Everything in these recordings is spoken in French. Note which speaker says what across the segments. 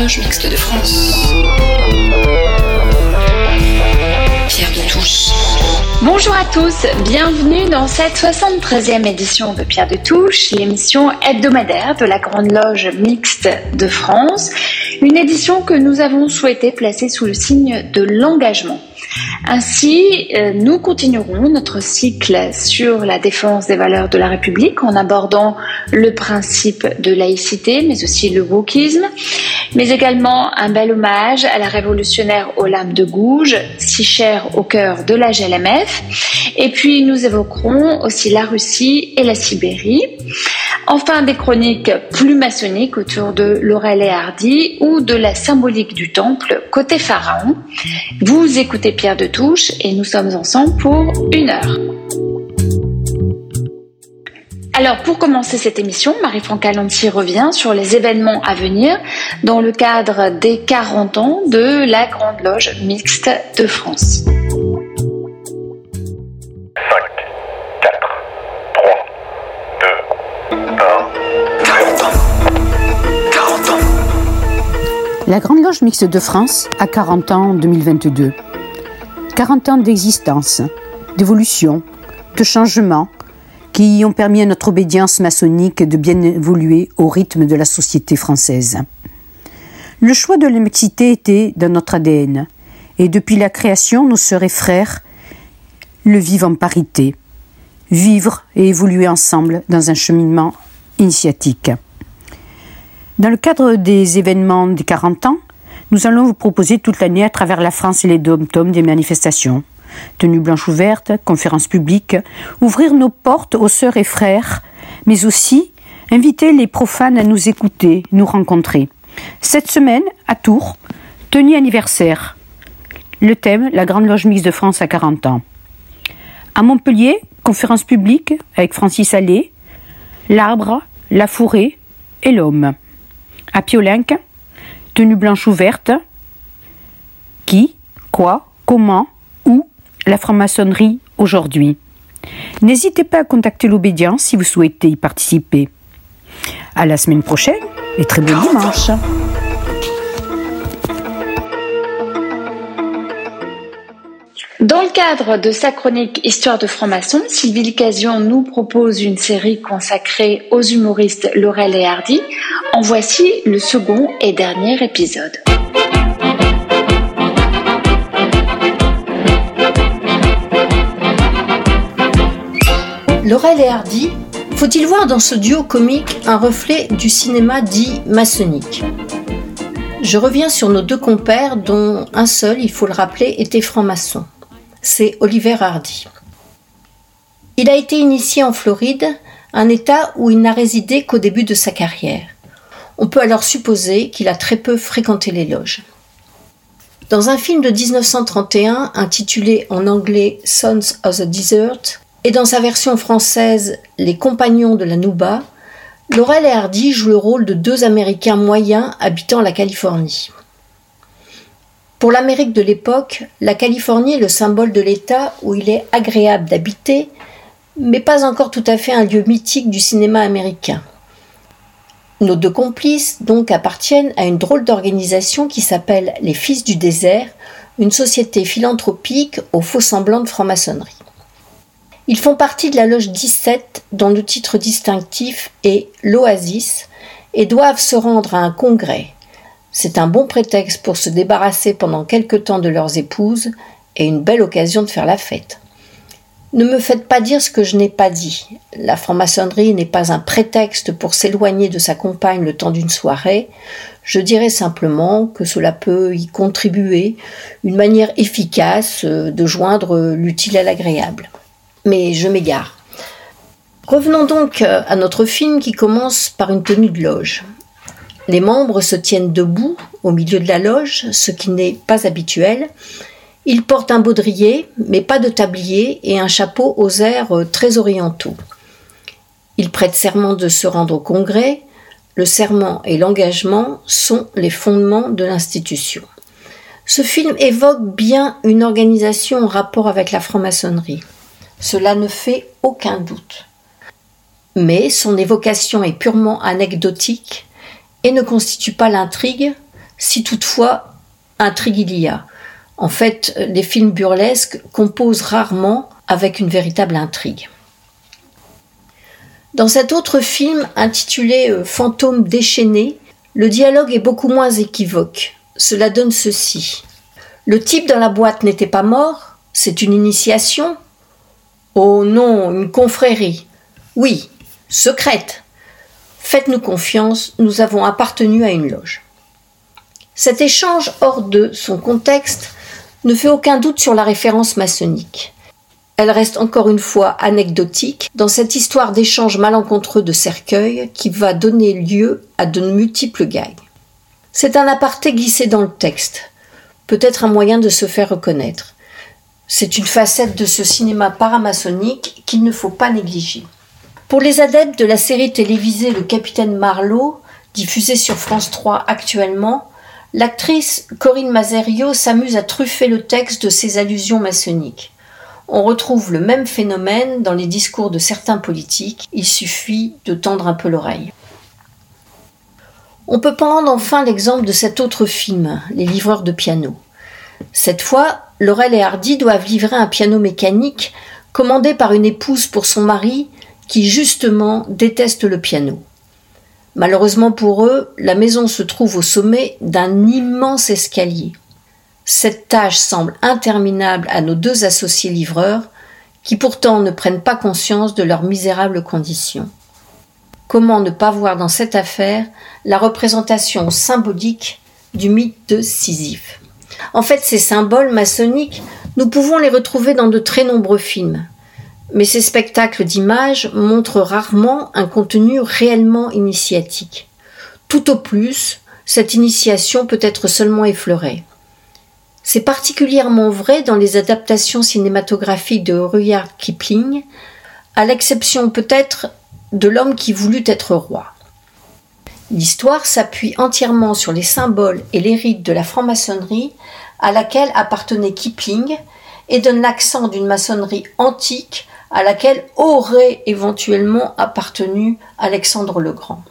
Speaker 1: Mixte de France. Pierre de Touche.
Speaker 2: Bonjour à tous, bienvenue dans cette 73e édition de Pierre de Touche, l'émission hebdomadaire de la Grande Loge Mixte de France, une édition que nous avons souhaité placer sous le signe de l'engagement. Ainsi, euh, nous continuerons notre cycle sur la défense des valeurs de la République en abordant le principe de laïcité, mais aussi le wokisme, mais également un bel hommage à la révolutionnaire Olympe de Gouges, si chère au cœur de la GLMF. Et puis, nous évoquerons aussi la Russie et la Sibérie. Enfin, des chroniques plus maçonniques autour de Laurel et Hardy ou de la symbolique du temple côté pharaon. Vous écoutez Pierre de Touche et nous sommes ensemble pour une heure. Alors, pour commencer cette émission, Marie-Franca Lancy revient sur les événements à venir dans le cadre des 40 ans de la Grande Loge Mixte de France. 5,
Speaker 3: 4, 3, 2, 1. 40 ans
Speaker 4: 40 ans La Grande Loge Mixte de France a 40 ans en 2022. 40 ans d'existence, d'évolution, de changement qui ont permis à notre obédience maçonnique de bien évoluer au rythme de la société française. Le choix de la mixité était dans notre ADN, et depuis la création, sœurs et frères le vivent en parité, vivre et évoluer ensemble dans un cheminement initiatique. Dans le cadre des événements des 40 ans, nous allons vous proposer toute l'année à travers la France et les dom-toms des manifestations, tenues blanches ouvertes, conférences publiques, ouvrir nos portes aux sœurs et frères, mais aussi inviter les profanes à nous écouter, nous rencontrer. Cette semaine, à Tours, tenue anniversaire. Le thème, la Grande Loge Mixte de France à 40 ans. À Montpellier, conférence publique avec Francis Allais, l'arbre, la forêt et l'homme. À Piolenc, tenue blanche ouverte. Qui, quoi, comment, où la franc-maçonnerie aujourd'hui. N'hésitez pas à contacter l'obédience si vous souhaitez y participer. À la semaine prochaine et très bon dimanche.
Speaker 2: Dans le cadre de sa chronique Histoire de franc-maçon, Sylvie Licasion nous propose une série consacrée aux humoristes Laurel et Hardy. En voici le second et dernier épisode.
Speaker 5: Laurel et Hardy, faut-il voir dans ce duo comique un reflet du cinéma dit maçonnique? Je reviens sur nos deux compères dont un seul, il faut le rappeler, était franc-maçon c'est Oliver Hardy. Il a été initié en Floride, un État où il n'a résidé qu'au début de sa carrière. On peut alors supposer qu'il a très peu fréquenté les loges. Dans un film de 1931 intitulé en anglais Sons of the Desert et dans sa version française Les Compagnons de la Nouba, Laurel et Hardy jouent le rôle de deux Américains moyens habitant la Californie. Pour l'Amérique de l'époque, la Californie est le symbole de l'État où il est agréable d'habiter, mais pas encore tout à fait un lieu mythique du cinéma américain. Nos deux complices donc appartiennent à une drôle d'organisation qui s'appelle les Fils du désert, une société philanthropique au faux semblant de franc-maçonnerie. Ils font partie de la loge 17 dont le titre distinctif est l'Oasis et doivent se rendre à un congrès, c'est un bon prétexte pour se débarrasser pendant quelque temps de leurs épouses et une belle occasion de faire la fête. Ne me faites pas dire ce que je n'ai pas dit. La franc-maçonnerie n'est pas un prétexte pour s'éloigner de sa compagne le temps d'une soirée. Je dirais simplement que cela peut y contribuer, une manière efficace euh, de joindre l'utile à l'agréable. Mais je m'égare. Revenons donc euh, à notre film qui commence par une tenue de loge. Les membres se tiennent debout au milieu de la loge, ce qui n'est pas habituel. Ils portent un baudrier, mais pas de tablier, et un chapeau aux airs très orientaux. Ils prêtent serment de se rendre au congrès. Le serment et l'engagement sont les fondements de l'institution. Ce film évoque bien une organisation en rapport avec la franc-maçonnerie. Cela ne fait aucun doute. Mais son évocation est purement anecdotique et ne constitue pas l'intrigue, si toutefois intrigue il y a. En fait, les films burlesques composent rarement avec une véritable intrigue. Dans cet autre film intitulé euh, Fantôme déchaîné, le dialogue est beaucoup moins équivoque. Cela donne ceci. Le type dans la boîte n'était pas mort C'est une initiation? Oh non, une confrérie. Oui, secrète. Faites-nous confiance, nous avons appartenu à une loge. Cet échange hors de son contexte ne fait aucun doute sur la référence maçonnique. Elle reste encore une fois anecdotique dans cette histoire d'échange malencontreux de cercueils qui va donner lieu à de multiples gags. C'est un aparté glissé dans le texte, peut-être un moyen de se faire reconnaître. C'est une facette de ce cinéma paramaçonnique qu'il ne faut pas négliger. Pour les adeptes de la série télévisée Le Capitaine Marlowe, diffusée sur France 3 actuellement, L'actrice Corinne Mazerio s'amuse à truffer le texte de ses allusions maçonniques. On retrouve le même phénomène dans les discours de certains politiques, il suffit de tendre un peu l'oreille. On peut prendre enfin l'exemple de cet autre film, Les livreurs de piano. Cette fois, Laurel et Hardy doivent livrer un piano mécanique commandé par une épouse pour son mari qui justement déteste le piano. Malheureusement pour eux, la maison se trouve au sommet d'un immense escalier. Cette tâche semble interminable à nos deux associés livreurs, qui pourtant ne prennent pas conscience de leurs misérables conditions. Comment ne pas voir dans cette affaire la représentation symbolique du mythe de Sisyphe? En fait, ces symboles maçonniques, nous pouvons les retrouver dans de très nombreux films. Mais ces spectacles d'images montrent rarement un contenu réellement initiatique. Tout au plus, cette initiation peut être seulement effleurée. C'est particulièrement vrai dans les adaptations cinématographiques de Rudyard Kipling, à l'exception peut-être de l'homme qui voulut être roi. L'histoire s'appuie entièrement sur les symboles et les rites de la franc-maçonnerie à laquelle appartenait Kipling et donne l'accent d'une maçonnerie antique à laquelle aurait éventuellement appartenu Alexandre le Grand.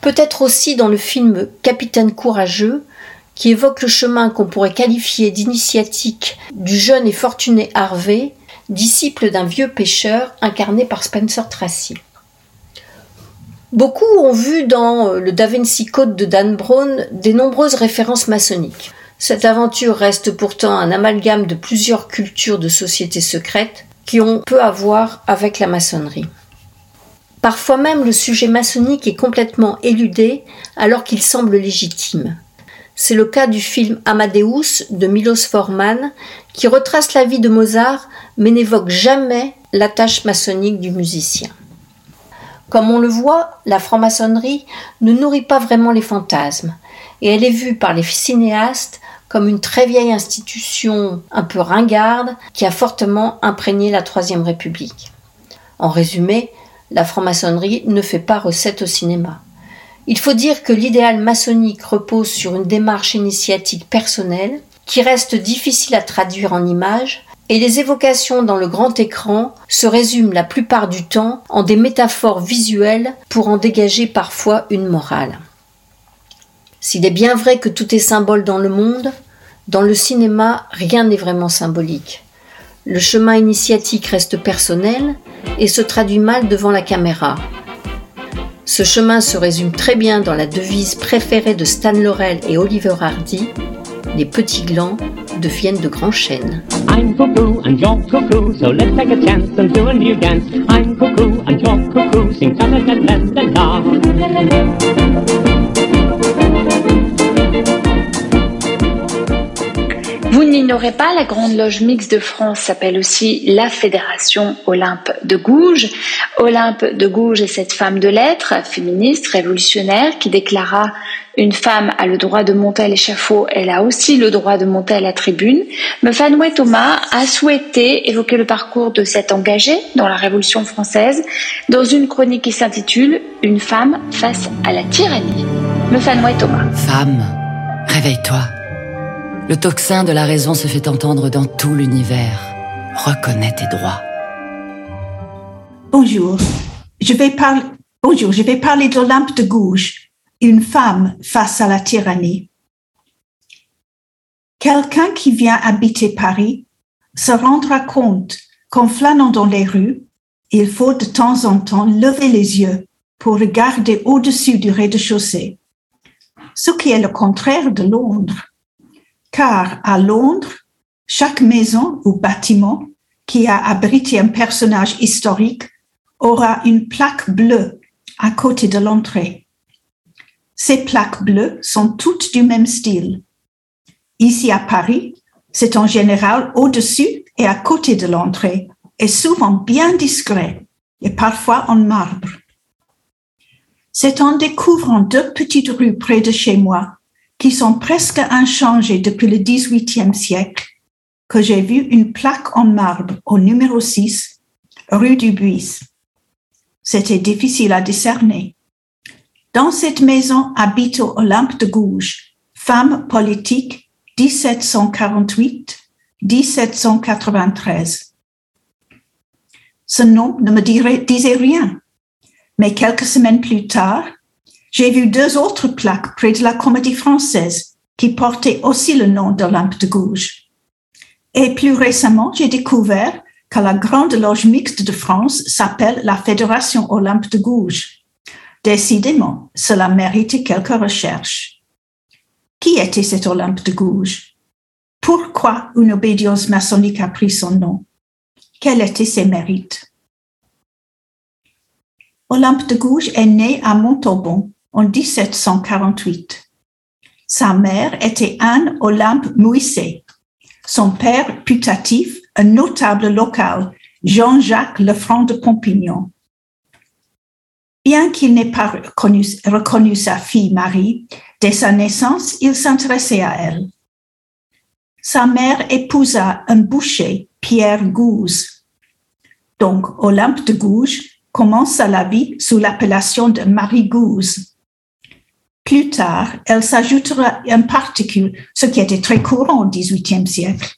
Speaker 5: Peut-être aussi dans le film Capitaine courageux, qui évoque le chemin qu'on pourrait qualifier d'initiatique du jeune et fortuné Harvey, disciple d'un vieux pêcheur incarné par Spencer Tracy. Beaucoup ont vu dans le Da Vinci Code de Dan Brown des nombreuses références maçonniques. Cette aventure reste pourtant un amalgame de plusieurs cultures de sociétés secrètes, ont peu à voir avec la maçonnerie. Parfois même le sujet maçonnique est complètement éludé alors qu'il semble légitime. C'est le cas du film Amadeus de Milos Forman qui retrace la vie de Mozart mais n'évoque jamais la tâche maçonnique du musicien. Comme on le voit, la franc-maçonnerie ne nourrit pas vraiment les fantasmes et elle est vue par les cinéastes comme une très vieille institution un peu ringarde qui a fortement imprégné la Troisième République. En résumé, la franc-maçonnerie ne fait pas recette au cinéma. Il faut dire que l'idéal maçonnique repose sur une démarche initiatique personnelle qui reste difficile à traduire en images et les évocations dans le grand écran se résument la plupart du temps en des métaphores visuelles pour en dégager parfois une morale. S'il est bien vrai que tout est symbole dans le monde, dans le cinéma, rien n'est vraiment symbolique. Le chemin initiatique reste personnel et se traduit mal devant la caméra. Ce chemin se résume très bien dans la devise préférée de Stan Laurel et Oliver Hardy Les petits glands deviennent de grands chênes. I'm.
Speaker 2: Vous n'ignorez pas, la Grande Loge Mixte de France s'appelle aussi la Fédération Olympe de Gouges. Olympe de Gouges est cette femme de lettres, féministe, révolutionnaire, qui déclara une femme a le droit de monter à l'échafaud, elle a aussi le droit de monter à la tribune. Mefanoué Thomas a souhaité évoquer le parcours de cette engagée dans la Révolution française dans une chronique qui s'intitule Une femme face à la tyrannie. Mefanoué Thomas.
Speaker 6: Femme, réveille-toi. Le tocsin de la raison se fait entendre dans tout l'univers. Reconnais tes droits.
Speaker 7: Bonjour. Je vais parler, bonjour, je vais parler de l'Olympe de Gouges, une femme face à la tyrannie. Quelqu'un qui vient habiter Paris se rendra compte qu'en flânant dans les rues, il faut de temps en temps lever les yeux pour regarder au-dessus du rez-de-chaussée, ce qui est le contraire de Londres. Car à Londres, chaque maison ou bâtiment qui a abrité un personnage historique aura une plaque bleue à côté de l'entrée. Ces plaques bleues sont toutes du même style. Ici à Paris, c'est en général au-dessus et à côté de l'entrée, et souvent bien discret, et parfois en marbre. C'est en découvrant deux petites rues près de chez moi, qui sont presque inchangées depuis le XVIIIe siècle, que j'ai vu une plaque en marbre au numéro 6, rue du Buis. C'était difficile à discerner. Dans cette maison habite Olympe de Gouges, femme politique 1748-1793. Ce nom ne me disait rien, mais quelques semaines plus tard, j'ai vu deux autres plaques près de la Comédie française qui portaient aussi le nom d'Olympe de Gouges. Et plus récemment, j'ai découvert que la Grande Loge mixte de France s'appelle la Fédération Olympe de Gouges. Décidément, cela méritait quelques recherches. Qui était cet Olympe de Gouges? Pourquoi une obédience maçonnique a pris son nom? Quels étaient ses mérites? Olympe de Gouges est né à Montauban en 1748. Sa mère était Anne Olympe Mouisset, son père putatif, un notable local, Jean-Jacques Lefranc de Pompignan. Bien qu'il n'ait pas reconnu, sa fille Marie, dès sa naissance, il s'intéressait à elle. Sa mère épousa un boucher, Pierre Gouze. Donc, Olympe de Gouges commença la vie sous l'appellation de Marie Gouze. Plus tard, elle s'ajoutera en particule, ce qui était très courant au XVIIIe siècle,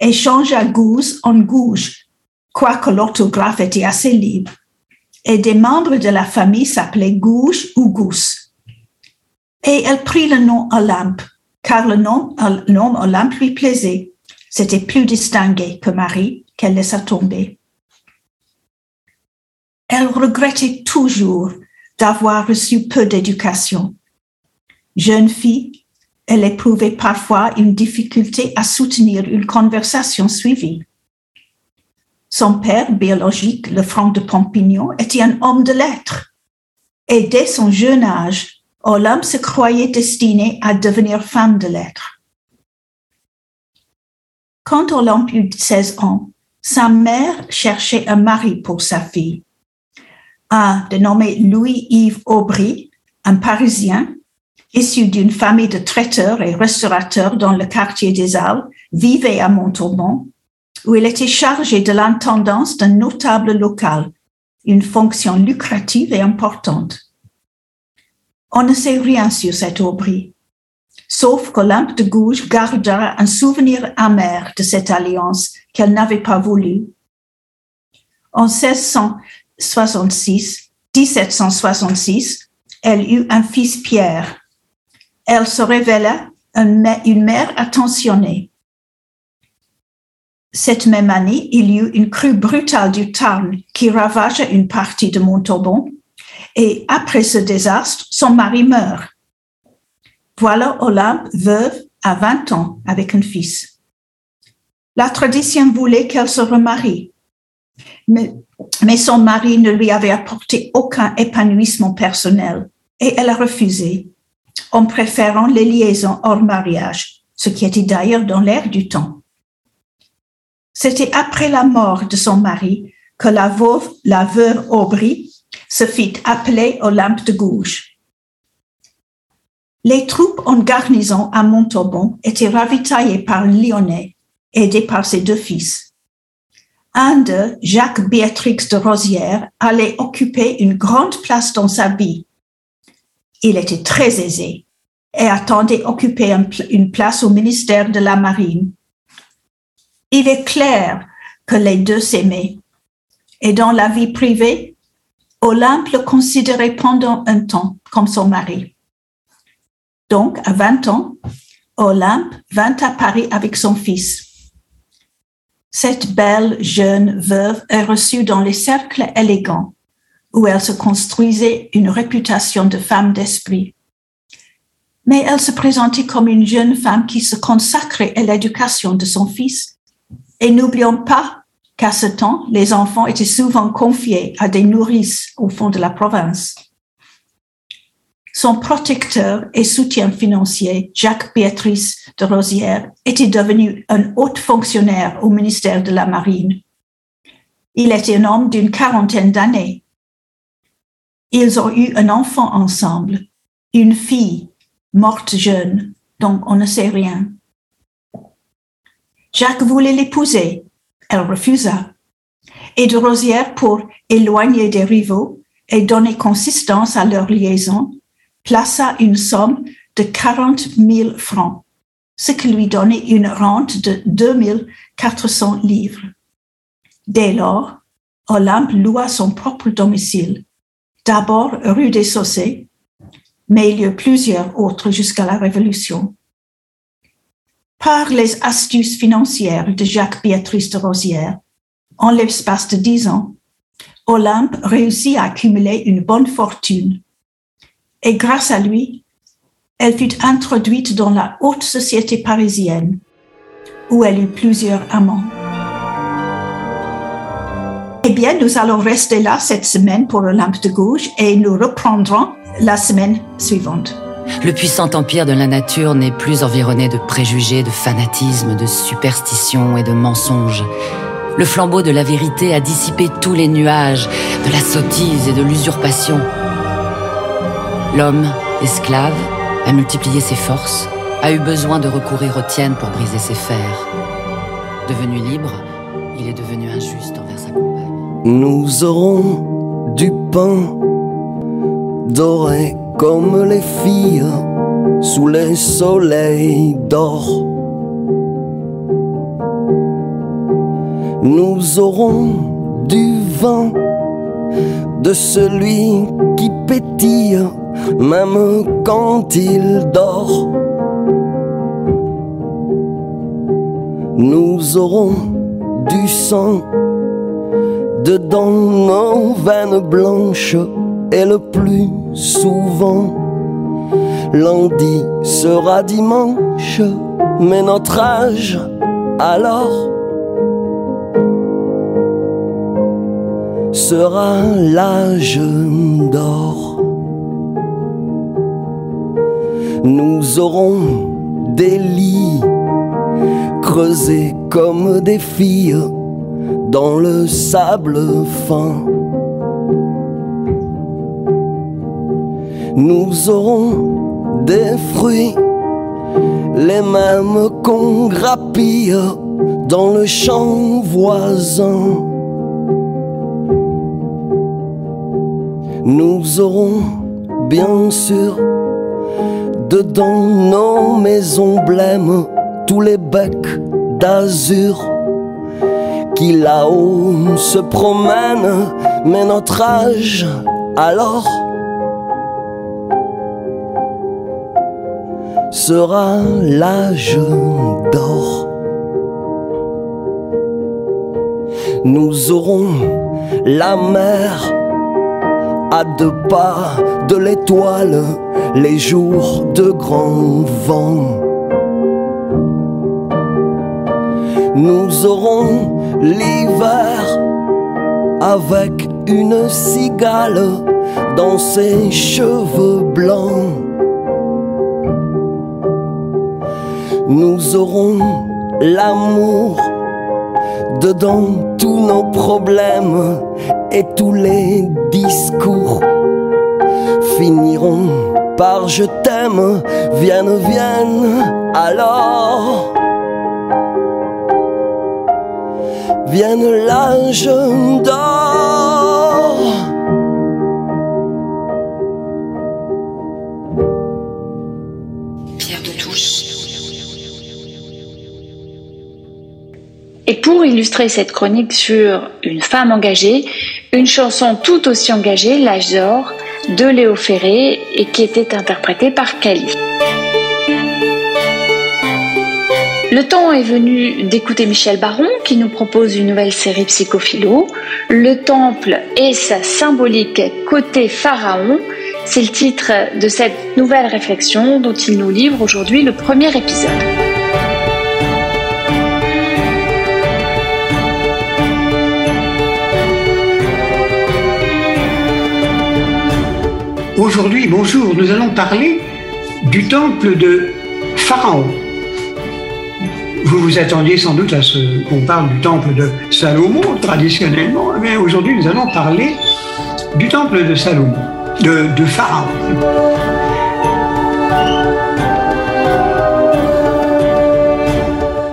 Speaker 7: et changea Gouze en Gouge, quoique l'orthographe était assez libre. Et des membres de la famille s'appelaient Gouge ou Gousse. Et elle prit le nom Olympe, car le nom, le nom Olympe lui plaisait. C'était plus distingué que Marie, qu'elle laissa tomber. Elle regrettait toujours d'avoir reçu peu d'éducation Jeune fille, elle éprouvait parfois une difficulté à soutenir une conversation suivie. Son père biologique, le Franc de Pompignan, était un homme de lettres. Et dès son jeune âge, Olympe se croyait destinée à devenir femme de lettres. Quand Olympe eut 16 ans, sa mère cherchait un mari pour sa fille. Un dénommé Louis-Yves Aubry, un Parisien, issu d'une famille de traiteurs et restaurateurs dans le quartier des Halles, vivait à Montauban, où il était chargé de l'intendance d'un notable local, une fonction lucrative et importante. On ne sait rien sur cet Aubry, sauf qu'Olympe de Gouges garda un souvenir amer de cette alliance qu'elle n'avait pas voulu. En 1666, 1766, elle eut un fils Pierre, elle se révéla une mère attentionnée. Cette même année, il y eut une crue brutale du Tarn qui ravagea une partie de Montauban et après ce désastre, son mari meurt. Voilà Olympe, veuve, à 20 ans, avec un fils. La tradition voulait qu'elle se remarie, mais, mais son mari ne lui avait apporté aucun épanouissement personnel et elle a refusé en préférant les liaisons hors mariage, ce qui était d'ailleurs dans l'air du temps. C'était après la mort de son mari que la veuve, la veuve Aubry, se fit appeler Olympe de Gouges. Les troupes en garnison à Montauban étaient ravitaillées par Lyonnais, aidés par ses deux fils. Un d'eux, Jacques Béatrix de Rosière, allait occuper une grande place dans sa vie il était très aisé et attendait occuper une place au ministère de la Marine. Il est clair que les deux s'aimaient. Et dans la vie privée, Olympe le considérait pendant un temps comme son mari. Donc, à 20 ans, Olympe vint à Paris avec son fils. Cette belle jeune veuve est reçue dans les cercles élégants, où elle se construisait une réputation de femme d'esprit. Mais elle se présentait comme une jeune femme qui se consacrait à l'éducation de son fils. Et n'oublions pas qu'à ce temps, les enfants étaient souvent confiés à des nourrices au fond de la province. Son protecteur et soutien financier, Jacques Béatrice de Rosière, était devenu un haut fonctionnaire au ministère de la Marine. Il était un homme d'une quarantaine d'années. Ils ont eu un enfant ensemble, une fille morte jeune, dont on ne sait rien. Jacques voulait l'épouser, elle refusa. Et de Rosière, pour éloigner des rivaux et donner consistance à leur liaison, plaça une somme de 40 000 francs, ce qui lui donnait une rente de 2 400 livres. Dès lors, Olympe loua son propre domicile, d'abord rue des Saussets, mais il y eut plusieurs autres jusqu'à la Révolution. Par les astuces financières de Jacques Béatrice de Rosière, en l'espace de dix ans, Olympe réussit à accumuler une bonne fortune et grâce à lui, elle fut introduite dans la haute société parisienne, où elle eut plusieurs amants. Nous allons rester là cette semaine pour Olympe de Gouges et nous reprendrons la semaine suivante.
Speaker 6: Le puissant empire de la nature n'est plus environné de préjugés, de fanatisme, de superstitions et de mensonges. Le flambeau de la vérité a dissipé tous les nuages de la sottise et de l'usurpation. L'homme, esclave, a multiplié ses forces, a eu besoin de recourir aux tiennes pour briser ses fers. Devenu libre, il est devenu injuste.
Speaker 8: Nous aurons du pain doré comme les filles sous les soleils d'or. Nous aurons du vin de celui qui pétille même quand il dort. Nous aurons du sang dedans nos veines blanches et le plus souvent lundi sera dimanche, mais notre âge alors sera l'âge d'or. Nous aurons des lits creusés comme des filles dans le sable fin. Nous aurons des fruits, les mêmes qu'on grappille dans le champ voisin. Nous aurons bien sûr Dedans nos maisons blêmes, tous les becs d'azur qui là-haut se promènent, mais notre âge alors sera l'âge d'or. Nous aurons la mer à deux pas de l'étoile les jours de grand vent. Nous aurons l'hiver avec une cigale dans ses cheveux blancs. Nous aurons l'amour dedans tous nos problèmes et tous les discours finiront par je t'aime, vienne, vienne, alors. Vienne l'âge d'or.
Speaker 1: Pierre de Touche.
Speaker 2: Et pour illustrer cette chronique sur une femme engagée, une chanson tout aussi engagée, L'âge d'or, de Léo Ferré et qui était interprétée par Cali. Le temps est venu d'écouter Michel Baron qui nous propose une nouvelle série psychophilo. Le temple et sa symbolique côté pharaon. C'est le titre de cette nouvelle réflexion dont il nous livre aujourd'hui le premier épisode.
Speaker 9: Aujourd'hui, bonjour, nous allons parler du temple de Pharaon. Vous vous attendiez sans doute à ce qu'on parle du temple de Salomon traditionnellement, mais aujourd'hui nous allons parler du temple de Salomon, de, Pharaon.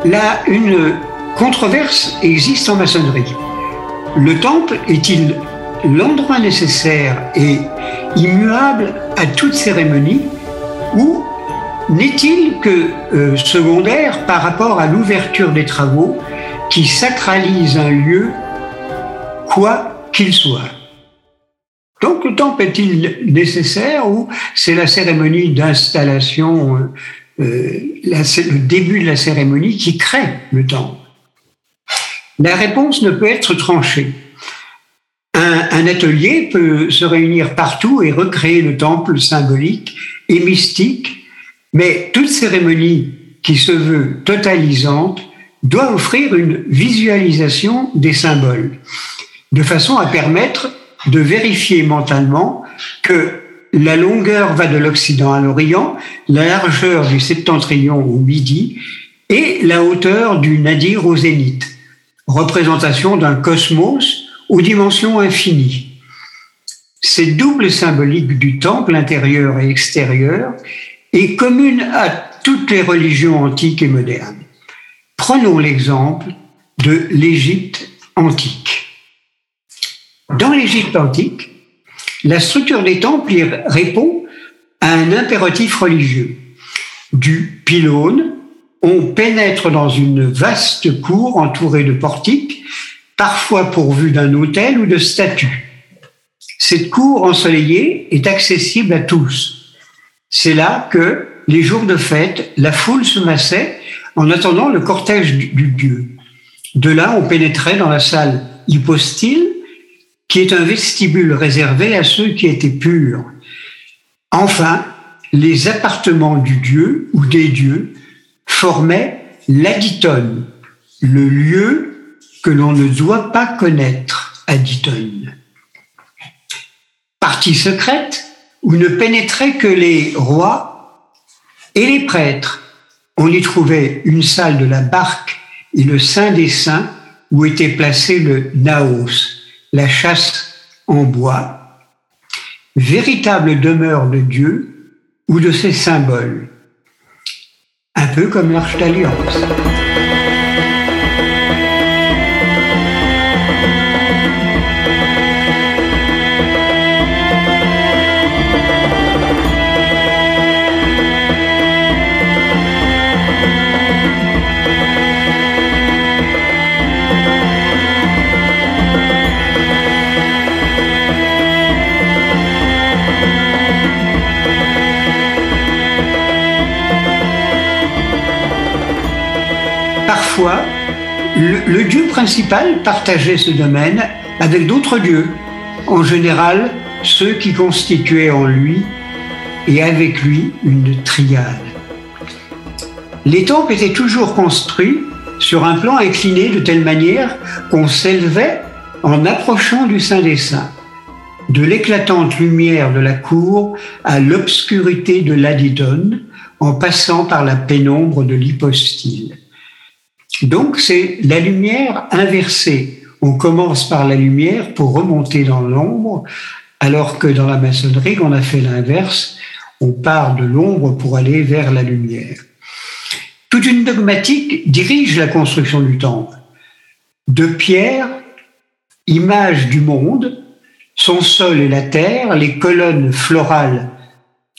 Speaker 9: Là, une controverse existe en maçonnerie. Le temple est-il l'endroit nécessaire et immuable à toute cérémonie ou n'est-il que euh, secondaire par rapport à l'ouverture des travaux qui sacralise un lieu, quoi qu'il soit? Donc le temple est-il nécessaire ou c'est la cérémonie d'installation, euh, euh, le début de la cérémonie qui crée le temple? La réponse ne peut être tranchée. Un, atelier peut se réunir partout et recréer le temple symbolique et mystique, mais toute cérémonie qui se veut totalisante doit offrir une visualisation des symboles, de façon à permettre de vérifier mentalement que la longueur va de l'Occident à l'Orient, la largeur du septentrion au Midi et la hauteur du nadir au zénith, représentation d'un cosmos aux dimensions infinies. Cette double symbolique du temple intérieur et extérieur est commune à toutes les religions antiques et modernes. Prenons l'exemple de l'Égypte antique. Dans l'Égypte antique, la structure des temples répond à un impératif religieux. Du pylône, on pénètre dans une vaste cour entourée de portiques parfois pourvue d'un hôtel ou de statues. Cette cour ensoleillée est accessible à tous. C'est là que, les jours de fête, la foule se massait en attendant le cortège du dieu. De là, on pénétrait dans la salle hypostyle, qui est un vestibule réservé à ceux qui étaient purs. Enfin, les appartements du dieu ou des dieux formaient l'aditone, le lieu que l'on ne doit pas connaître, à dit-on. Partie secrète où ne pénétraient que les rois et les prêtres. On y trouvait une salle de la barque et le Saint des Saints où était placé le naos, la chasse en bois, véritable demeure de Dieu ou de ses symboles, un peu comme l'Arche d'Alliance. Le, dieu principal partageait ce domaine avec d'autres dieux, en général ceux qui constituaient en lui et avec lui une triade. Les temples étaient toujours construits sur un plan incliné de telle manière qu'on s'élevait en approchant du Saint des Saints, de l'éclatante lumière de la cour à l'obscurité de l'Adidon, en passant par la pénombre de l'hypostyle. Donc c'est la lumière inversée. On commence par la lumière pour remonter dans l'ombre, alors que dans la maçonnerie, on a fait l'inverse. On part de l'ombre pour aller vers la lumière. Toute une dogmatique dirige la construction du temple. De pierre, image du monde, son sol et la terre, les colonnes florales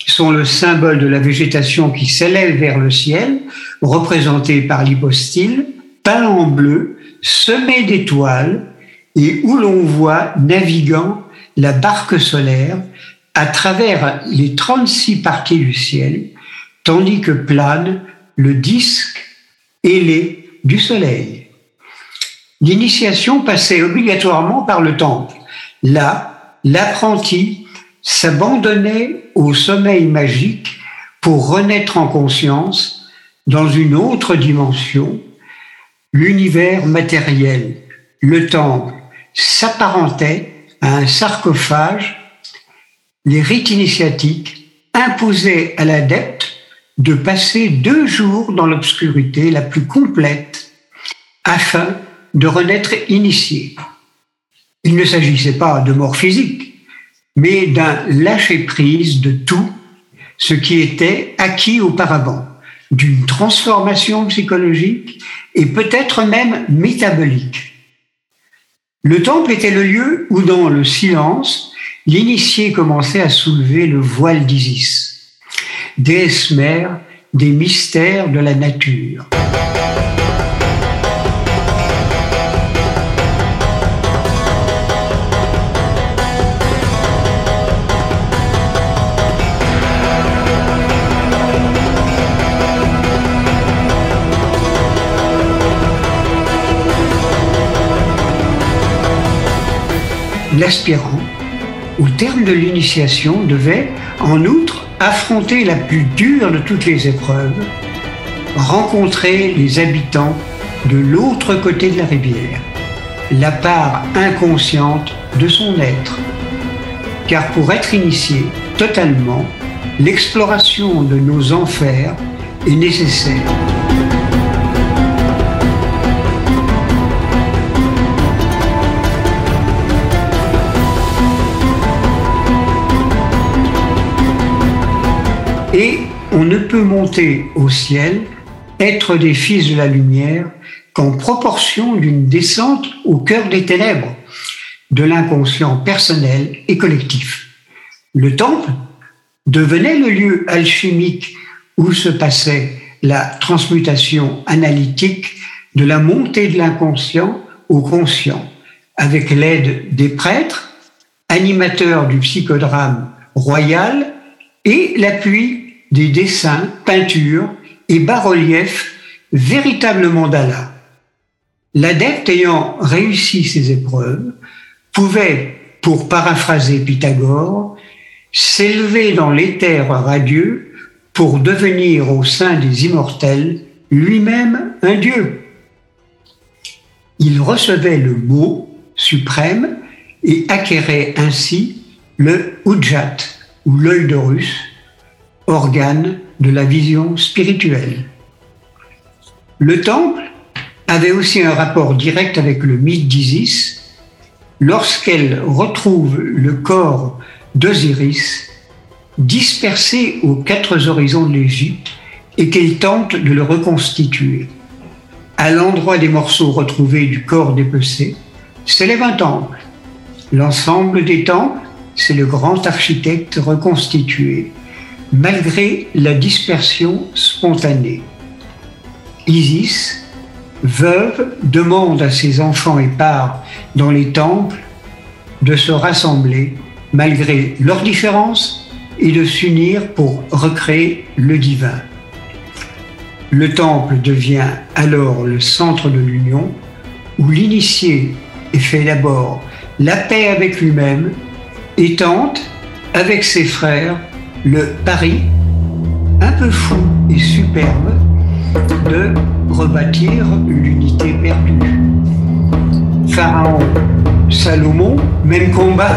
Speaker 9: sont le symbole de la végétation qui s'élève vers le ciel, représenté par l'hypostyle, peint en bleu, semé d'étoiles, et où l'on voit naviguant la barque solaire à travers les 36 parties du ciel, tandis que plane le disque ailée du soleil. L'initiation passait obligatoirement par le temple. Là, l'apprenti s'abandonnait au sommeil magique pour renaître en conscience dans une autre dimension, l'univers matériel. Le temple s'apparentait à un sarcophage. Les rites initiatiques imposaient à l'adepte de passer deux jours dans l'obscurité la plus complète afin de renaître initié. Il ne s'agissait pas de mort physique, mais d'un lâcher-prise de tout ce qui était acquis auparavant, d'une transformation psychologique et peut-être même métabolique. Le temple était le lieu où, dans le silence, l'initié commençait à soulever le voile d'Isis déesse mère des mystères de la nature. L'aspirant, au terme de l'initiation, devait, en outre, affronter la plus dure de toutes les épreuves, rencontrer les habitants de l'autre côté de la rivière, la part inconsciente de son être. Car pour être initié totalement, l'exploration de nos enfers est nécessaire. On ne peut monter au ciel, être des fils de la lumière, qu'en proportion d'une descente au cœur des ténèbres, de l'inconscient personnel et collectif. Le temple devenait le lieu alchimique où se passait la transmutation analytique de la montée de l'inconscient au conscient, avec l'aide des prêtres, animateurs du psychodrame royal et l'appui des dessins, peintures et bas-reliefs véritablement mandala. L'adepte ayant réussi ces épreuves pouvait, pour paraphraser Pythagore, s'élever dans l'éther radieux pour devenir au sein des immortels lui-même un dieu. Il recevait le mot suprême et acquérait ainsi le Ujjat ou l'œil de russe organe de la vision spirituelle. Le temple avait aussi un rapport direct avec le mythe d'Isis lorsqu'elle retrouve le corps d'Osiris dispersé aux quatre horizons de l'Égypte et qu'elle tente de le reconstituer. À l'endroit des morceaux retrouvés du corps dépecé, s'élève un temple. L'ensemble des temples, c'est le grand architecte reconstitué malgré la dispersion spontanée. Isis, veuve, demande à ses enfants épars dans les temples de se rassembler malgré leurs différences et de s'unir pour recréer le divin. Le temple devient alors le centre de l'union où l'initié fait d'abord la paix avec lui-même et tente, avec ses frères, le pari un peu fou et superbe de rebâtir l'unité perdue. Pharaon, Salomon, même combat.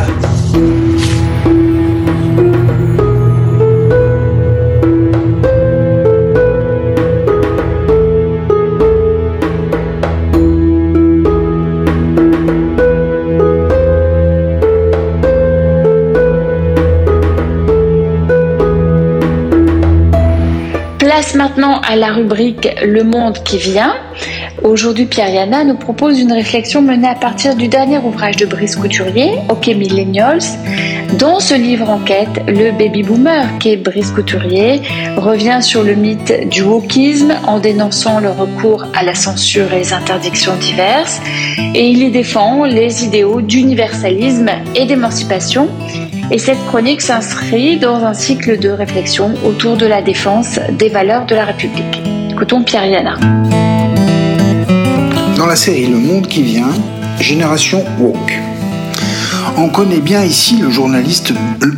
Speaker 2: Maintenant à la rubrique Le monde qui vient. Aujourd'hui, Pierre Yana nous propose une réflexion menée à partir du dernier ouvrage de Brice Couturier, OK Millennials. Dans ce livre enquête, le baby boomer, qui est Brice Couturier, revient sur le mythe du wokisme en dénonçant le recours à la censure et les interdictions diverses. Et il y défend les idéaux d'universalisme et d'émancipation et cette chronique s'inscrit dans un cycle de réflexion autour de la défense des valeurs de la République. Écoutons Pierre Yana.
Speaker 10: Dans la série Le Monde qui vient, Génération Woke. On connaît bien ici le journaliste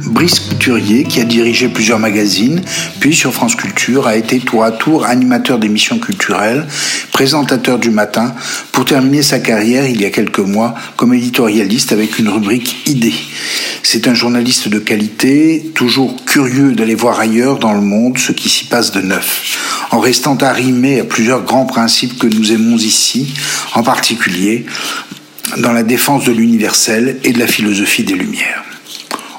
Speaker 10: Brice Couturier qui a dirigé plusieurs magazines, puis sur France Culture a été tour à tour animateur d'émissions culturelles, présentateur du matin, pour terminer sa carrière il y a quelques mois comme éditorialiste avec une rubrique Idées. C'est un journaliste de qualité, toujours curieux d'aller voir ailleurs dans le monde ce qui s'y passe de neuf, en restant arrimé à plusieurs grands principes que nous aimons ici, en particulier dans la défense de l'universel et de la philosophie des Lumières.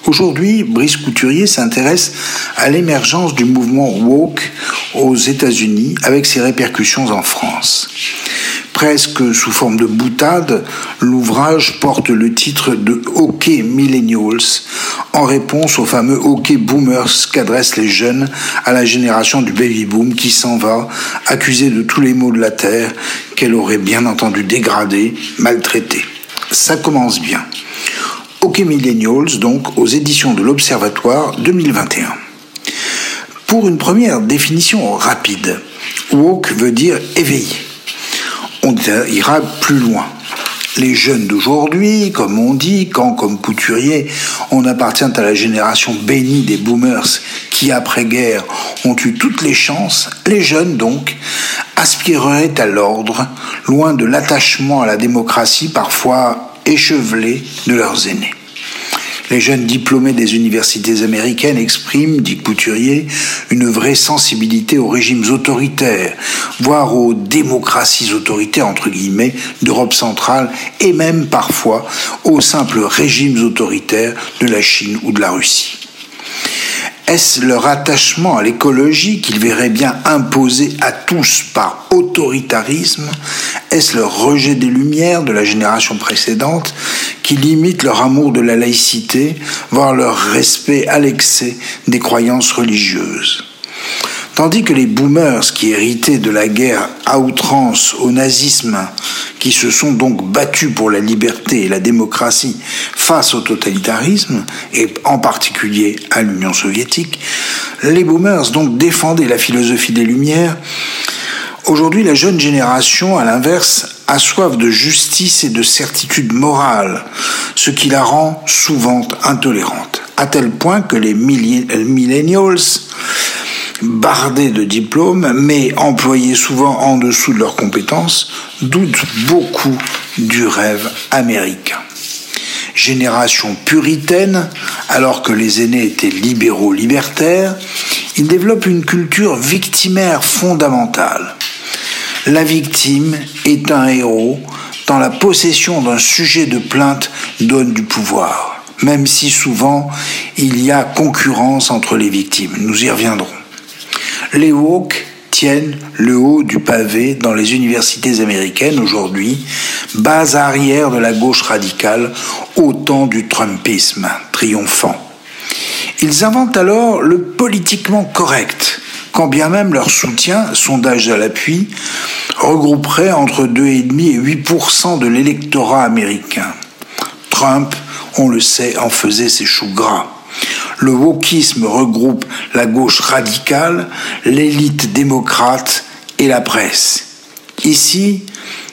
Speaker 10: Aujourd'hui, Brice Couturier s'intéresse à l'émergence du mouvement woke aux États-Unis avec ses répercussions en France. Presque sous forme de boutade, l'ouvrage porte le titre de OK Millennials en réponse aux fameux OK Boomers qu'adressent les jeunes à la génération du baby boom qui s'en va, accusée de tous les maux de la terre qu'elle aurait bien entendu dégradée, maltraitée. Ça commence bien. OK Millennials, donc, aux éditions de l'Observatoire 2021. Pour une première définition rapide, woke veut dire éveillé on ira plus loin. Les jeunes d'aujourd'hui, comme on dit, quand comme couturier, on appartient à la génération bénie des boomers qui, après-guerre, ont eu toutes les chances, les jeunes donc, aspireraient à l'ordre, loin de l'attachement à la démocratie parfois échevelé de leurs aînés. Les jeunes diplômés des universités américaines expriment, dit Couturier, une vraie sensibilité aux régimes autoritaires, voire aux démocraties autoritaires, entre guillemets, d'Europe centrale, et même parfois aux simples régimes autoritaires de la Chine ou de la Russie. Est-ce leur attachement à l'écologie qu'ils verraient bien imposé à tous par autoritarisme? Est-ce leur rejet des Lumières de la génération précédente qui limite leur amour de la laïcité, voire leur respect à l'excès des croyances religieuses? Tandis que les boomers qui héritaient de la guerre à outrance au nazisme, qui se sont donc battus pour la liberté et la démocratie face au totalitarisme, et en particulier à l'Union soviétique, les boomers donc défendaient la philosophie des Lumières. Aujourd'hui, la jeune génération, à l'inverse, a soif de justice et de certitude morale, ce qui la rend souvent intolérante, à tel point que les millennials bardés de diplômes, mais employés souvent en dessous de leurs compétences, doutent beaucoup du rêve américain. Génération puritaine, alors que les aînés étaient libéraux libertaires, ils développent une culture victimaire fondamentale. La victime est un héros dans la possession d'un sujet de plainte donne du pouvoir, même si souvent il y a concurrence entre les victimes. Nous y reviendrons. Les woke tiennent le haut du pavé dans les universités américaines aujourd'hui, base arrière de la gauche radicale au temps du Trumpisme triomphant. Ils inventent alors le politiquement correct, quand bien même leur soutien, sondage à l'appui, regrouperait entre 2,5 et 8% de l'électorat américain. Trump, on le sait, en faisait ses choux gras. Le wokisme regroupe la gauche radicale, l'élite démocrate et la presse. Ici,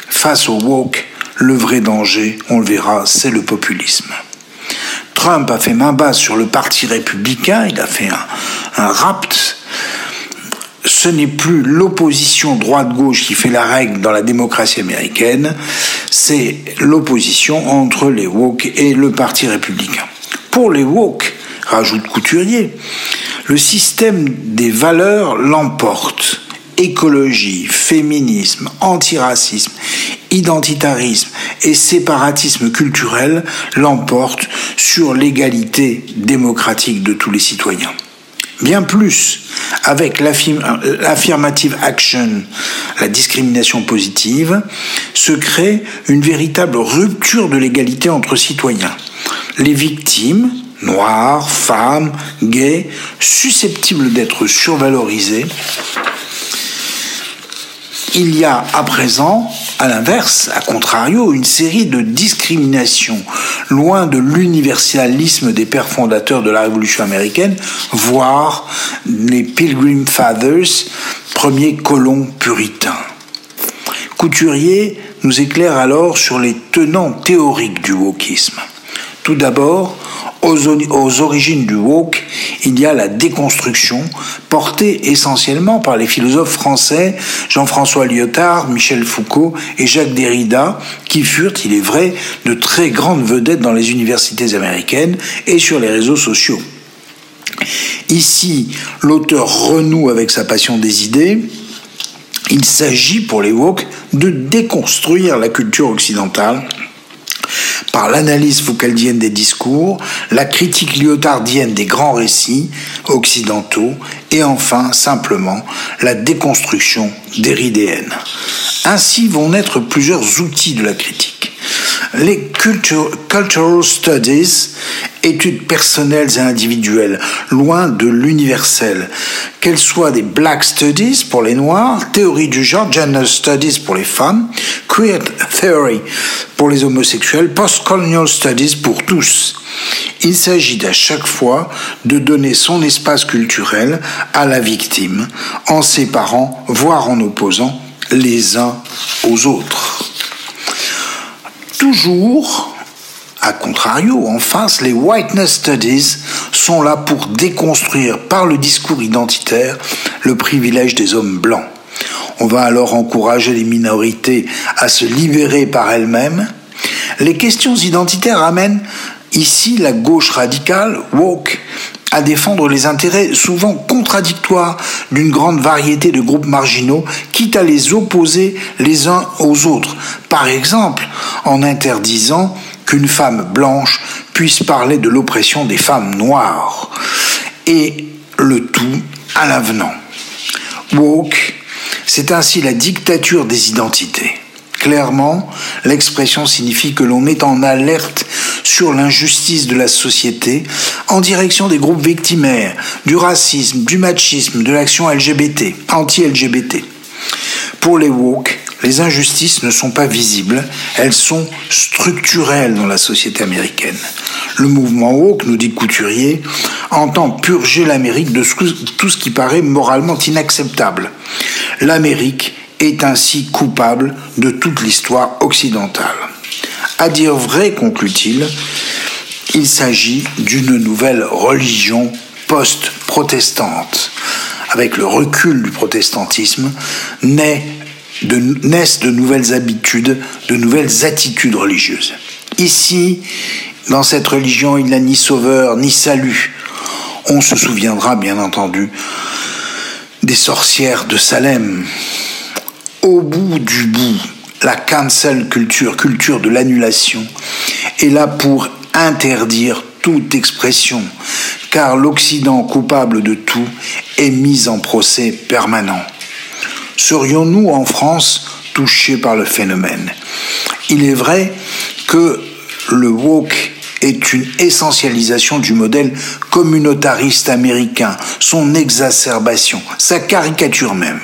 Speaker 10: face au woke, le vrai danger, on le verra, c'est le populisme. Trump a fait main basse sur le parti républicain, il a fait un, rapt. Ce n'est plus l'opposition droite-gauche qui fait la règle dans la démocratie américaine, c'est l'opposition entre les woke et le parti républicain. Pour les woke, rajoute Couturier, le système des valeurs l'emporte. Écologie, féminisme, antiracisme, identitarisme et séparatisme culturel l'emportent sur l'égalité démocratique de tous les citoyens. Bien plus, avec l'affirmative action, la discrimination positive, se crée une véritable rupture de l'égalité entre citoyens. Les victimes, noirs, femmes, gays, susceptibles d'être survalorisés. Il y a à présent, à l'inverse, à contrario, une série de discriminations, loin de l'universalisme des pères fondateurs de la Révolution américaine, voire les Pilgrim Fathers, premiers colons puritains. Couturier nous éclaire alors sur les tenants théoriques du wokisme. Tout d'abord, aux, origines du woke, il y a la déconstruction, portée essentiellement par les philosophes français Jean-François Lyotard, Michel Foucault et Jacques Derrida, qui furent, il est vrai, de très grandes vedettes dans les universités américaines et sur les réseaux sociaux. Ici, l'auteur renoue avec sa passion des idées. Il s'agit pour les woke de déconstruire la culture occidentale par l'analyse foucaldienne des discours, la critique lyotardienne des grands récits occidentaux et enfin simplement la déconstruction déridéenne. Ainsi vont naître plusieurs outils de la critique. Les cultural studies études personnelles et individuelles, loin de l'universel, qu'elles soient des Black Studies pour les Noirs, théorie du genre, Gender Studies pour les femmes, Queer Theory pour les homosexuels, Post-Colonial Studies pour tous. Il s'agit à chaque fois de donner son espace culturel à la victime en séparant, voire en opposant les uns aux autres. Toujours a contrario, en face, les Whiteness Studies sont là pour déconstruire par le discours identitaire le privilège des hommes blancs. On va alors encourager les minorités à se libérer par elles-mêmes. Les questions identitaires amènent ici la gauche radicale, woke, à défendre les intérêts souvent contradictoires d'une grande variété de groupes marginaux, quitte à les opposer les uns aux autres. Par exemple, en interdisant qu'une femme blanche puisse parler de l'oppression des femmes noires. Et le tout à l'avenant. Woke, c'est ainsi la dictature des identités. Clairement, l'expression signifie que l'on est en alerte sur l'injustice de la société en direction des groupes victimaires, du racisme, du machisme, de l'action LGBT, anti-LGBT. Pour les woke, les injustices ne sont pas visibles, elles sont structurelles dans la société américaine. Le mouvement woke, nous dit Couturier, entend purger l'Amérique de tout ce qui paraît moralement inacceptable. L'Amérique est ainsi coupable de toute l'histoire occidentale. À dire vrai, conclut-il, il s'agit d'une nouvelle religion post-protestante. Avec le recul du protestantisme, naît naissent de nouvelles habitudes, de nouvelles attitudes religieuses. Ici, dans cette religion, il n'y a ni sauveur, ni salut. On se souviendra, bien entendu, des sorcières de Salem. Au bout du bout, la cancel culture, culture de l'annulation, est là pour interdire toute expression, car l'Occident coupable de tout est mis en procès permanent serions-nous en France touchés par le phénomène? Il est vrai que le woke est une essentialisation du modèle communautariste américain, son exacerbation, sa caricature même.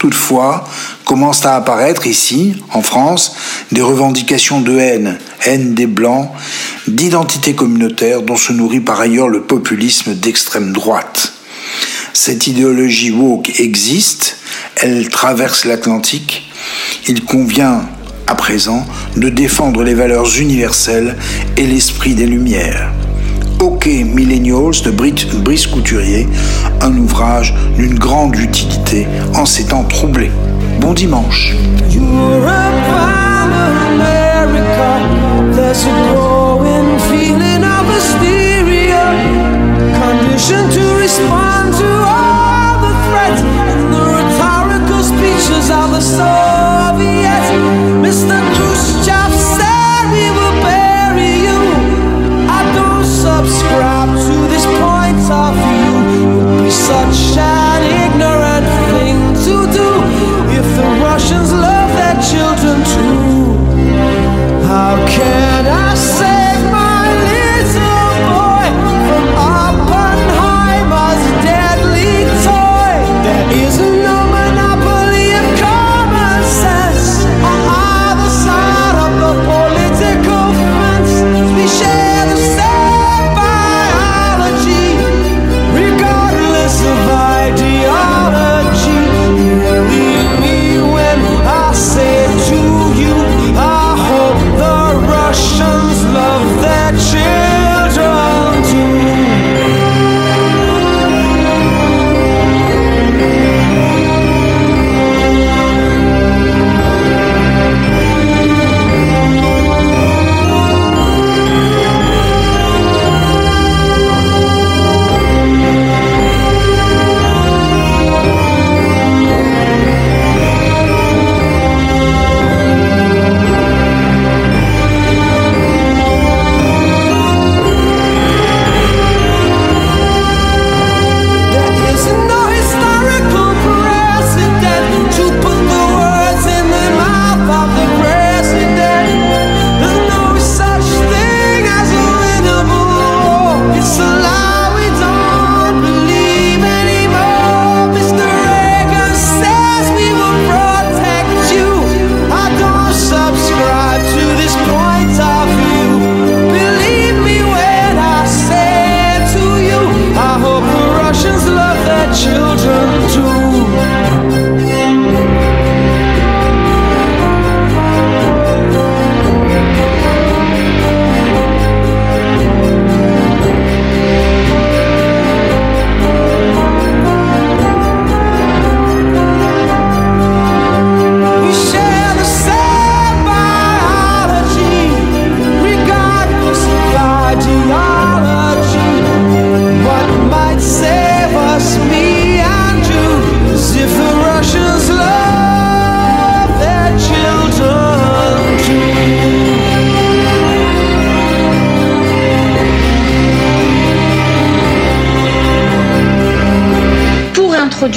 Speaker 10: Toutefois, commencent à apparaître ici, en France, des revendications de haine, haine des Blancs, d'identité communautaire dont se nourrit par ailleurs le populisme d'extrême droite. Cette idéologie woke existe, elle traverse l'Atlantique. Il convient à présent de défendre les valeurs universelles et l'esprit des Lumières. OK Millennials de Brice Couturier, un ouvrage d'une grande utilité en ces temps troublés. Bon dimanche.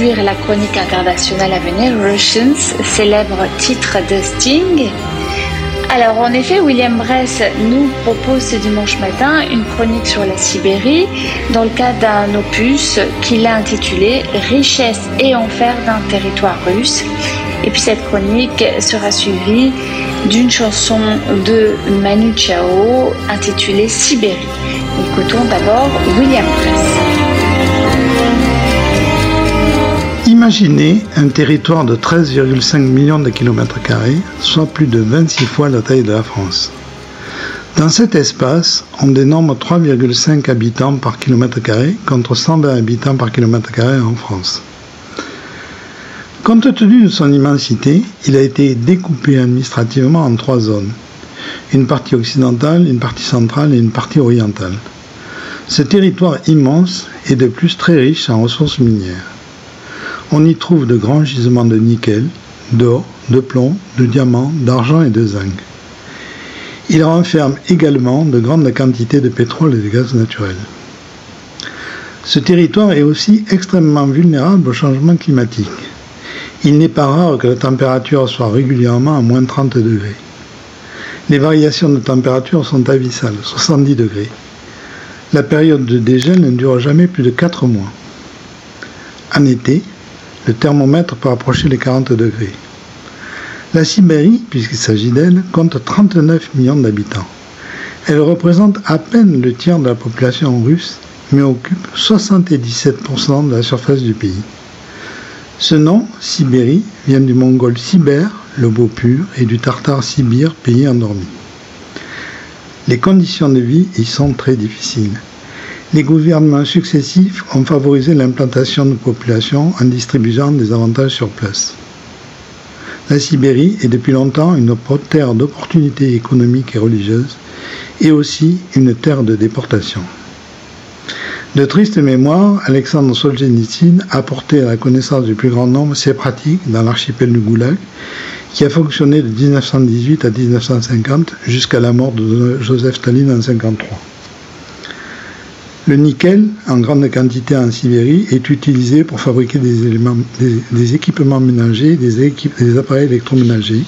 Speaker 2: La chronique internationale à venir, Russians, célèbre titre de Sting. Alors en effet, William Bress nous propose ce dimanche matin une chronique sur la Sibérie dans le cadre d'un opus qu'il a intitulé Richesse et enfer d'un territoire russe. Et puis cette chronique sera suivie d'une chanson de Manu Chao intitulée Sibérie. Écoutons d'abord William Bress.
Speaker 11: Imaginez un territoire de 13,5 millions de kilomètres carrés, soit plus de 26 fois la taille de la France. Dans cet espace, on dénombre 3,5 habitants par kilomètre carré contre 120 habitants par kilomètre carré en France. Compte tenu de son immensité, il a été découpé administrativement en trois zones. Une partie occidentale, une partie centrale et une partie orientale. Ce territoire immense est de plus très riche en ressources minières. On y trouve de grands gisements de nickel, d'or, de plomb, de diamants, d'argent et de zinc. Il renferme également de grandes quantités de pétrole et de gaz naturel. Ce territoire est aussi extrêmement vulnérable au changement climatique. Il n'est pas rare que la température soit régulièrement à moins 30 degrés. Les variations de température sont abyssales, 70 degrés. La période de dégel ne dure jamais plus de 4 mois. En été, le thermomètre peut approcher les 40 degrés. La Sibérie, puisqu'il s'agit d'elle, compte 39 millions d'habitants. Elle représente à peine le tiers de la population russe, mais occupe 77% de la surface du pays. Ce nom, Sibérie, vient du mongol Sibère, le beau pur, et du tartare Sibir, pays endormi. Les conditions de vie y sont très difficiles les gouvernements successifs ont favorisé l'implantation de populations en distribuant des avantages sur place. La Sibérie est depuis longtemps une terre d'opportunités économiques et religieuses et aussi une terre de déportation. De tristes mémoires, Alexandre Solzhenitsyn a porté à la connaissance du plus grand nombre ces pratiques dans l'archipel du Goulag, qui a fonctionné de 1918 à 1950 jusqu'à la mort de Joseph Staline en 1953. Le nickel, en grande quantité en Sibérie, est utilisé pour fabriquer des, équipements ménagers, des, des appareils électroménagers,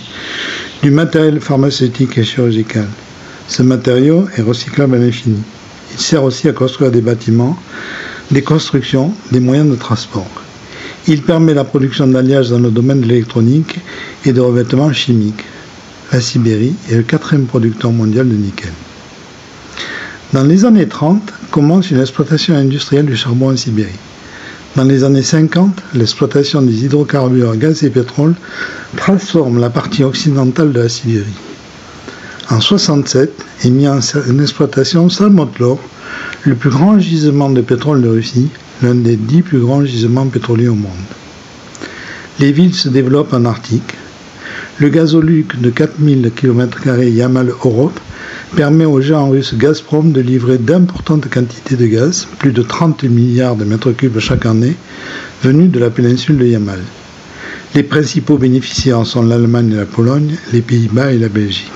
Speaker 11: du matériel pharmaceutique et chirurgical. Ce matériau est recyclable à l'infini. Il sert aussi à construire des bâtiments, des constructions, des moyens de transport. Il permet la production d'alliages dans le domaine de l'électronique et de revêtements chimiques. La Sibérie est le quatrième producteur mondial de nickel. Dans les années 30 commence une exploitation industrielle du charbon en Sibérie. Dans les années 50, l'exploitation des hydrocarbures, gaz et pétrole transforme la partie occidentale de la Sibérie. En 67 est mis en exploitation Salmotlor, le plus grand gisement de pétrole de Russie, l'un des dix plus grands gisements pétroliers au monde. Les villes se développent en Arctique. Le gazoduc de 4000 km Yamal Europe permet au géant russe Gazprom de livrer d'importantes quantités de gaz, plus de 30 milliards de mètres cubes chaque année, venus de la péninsule de Yamal. Les principaux bénéficiaires sont l'Allemagne et la Pologne, les Pays-Bas et la Belgique.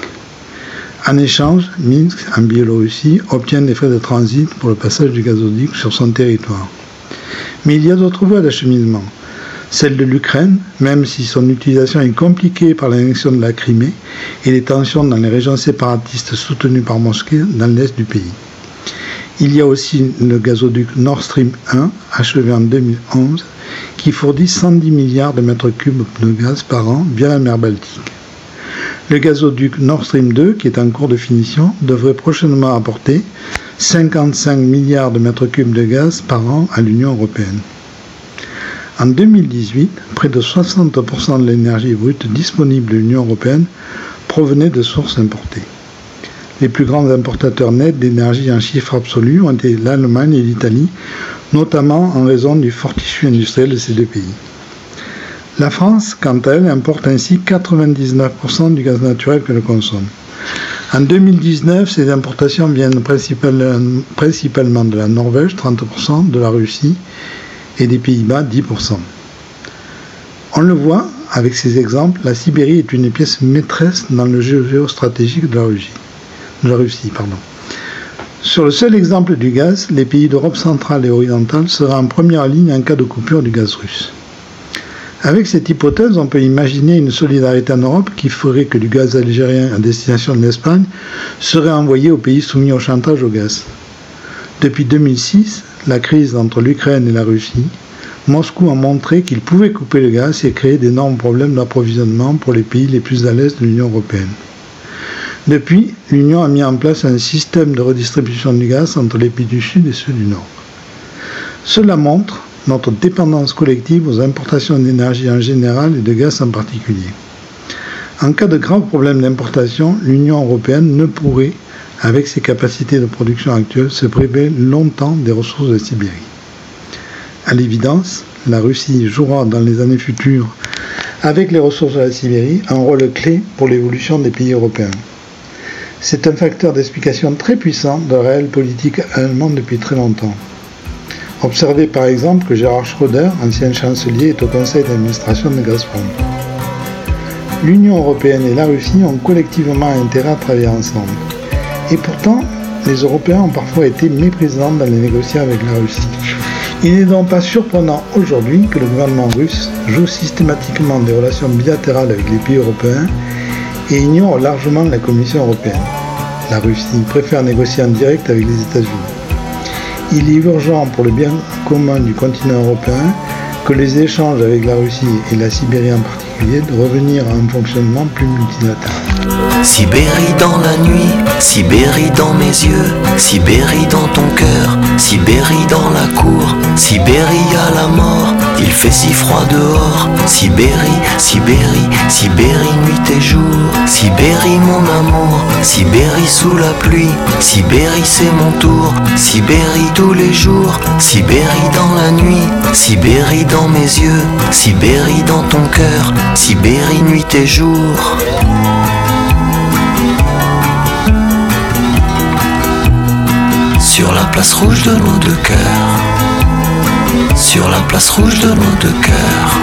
Speaker 11: En échange, Minsk, en Biélorussie, obtient des frais de transit pour le passage du gazoduc sur son territoire. Mais il y a d'autres voies d'acheminement celle de l'Ukraine, même si son utilisation est compliquée par l'annexion de la Crimée et les tensions dans les régions séparatistes soutenues par Moscou dans l'est du pays. Il y a aussi le gazoduc Nord Stream 1, achevé en 2011, qui fournit 110 milliards de mètres cubes de gaz par an via la mer Baltique. Le gazoduc Nord Stream 2, qui est en cours de finition, devrait prochainement apporter 55 milliards de mètres cubes de gaz par an à l'Union européenne. En 2018, près de 60% de l'énergie brute disponible de l'Union européenne provenait de sources importées. Les plus grands importateurs nets d'énergie en chiffres absolus ont été l'Allemagne et l'Italie, notamment en raison du fort tissu industriel de ces deux pays. La France, quant à elle, importe ainsi 99% du gaz naturel que consomme. consomme. En 2019, ces importations viennent principalement de la Norvège, 30%, de la Russie et des Pays-Bas 10%. On le voit avec ces exemples, la Sibérie est une pièce maîtresse dans le jeu géostratégique de la Russie. Sur le seul exemple du gaz, les pays d'Europe centrale et orientale seraient en première ligne en cas de coupure du gaz russe. Avec cette hypothèse, on peut imaginer une solidarité en Europe qui ferait que du gaz algérien à destination de l'Espagne serait envoyé aux pays soumis au chantage au gaz. Depuis 2006, la crise entre l'Ukraine et la Russie, Moscou a montré qu'il pouvait couper le gaz et créer d'énormes problèmes d'approvisionnement pour les pays les plus à l'est de l'Union européenne. Depuis, l'Union a mis en place un système de redistribution du gaz entre les pays du Sud et ceux du Nord. Cela montre notre dépendance collective aux importations d'énergie en général et de gaz en particulier. En cas de graves problèmes d'importation, l'Union européenne ne pourrait, avec ses capacités de production actuelles, se priver longtemps des ressources de Sibérie. À l'évidence, la Russie jouera dans les années futures, avec les ressources de la Sibérie, un rôle clé pour l'évolution des pays européens. C'est un facteur d'explication très puissant de la réelle politique allemande depuis très longtemps. Observez par exemple que Gérard Schröder, ancien chancelier, est au conseil d'administration de Gazprom. L'Union européenne et la Russie ont collectivement intérêt à travailler ensemble. Et pourtant, les Européens ont parfois été méprisants dans les négociations avec la Russie. Il n'est donc pas surprenant aujourd'hui que le gouvernement russe joue systématiquement des relations bilatérales avec les pays européens et ignore largement la Commission européenne. La Russie préfère négocier en direct avec les États-Unis. Il est urgent pour le bien commun du continent européen que les échanges avec la Russie et la Sibérie en particulier de revenir à un fonctionnement plus multilatéral.
Speaker 12: Sibérie dans la nuit, Sibérie dans mes yeux, Sibérie dans ton cœur, Sibérie dans la cour, Sibérie à la mort, il fait si froid dehors, Sibérie, Sibérie, Sibérie nuit et jour, Sibérie mon amour, Sibérie sous la pluie, Sibérie c'est mon tour, Sibérie tous les jours, Sibérie dans la nuit, Sibérie dans mes yeux, Sibérie dans ton cœur, Sibérie nuit et jour. Sur la place rouge de nos deux cœurs, sur la place rouge de nos deux cœurs.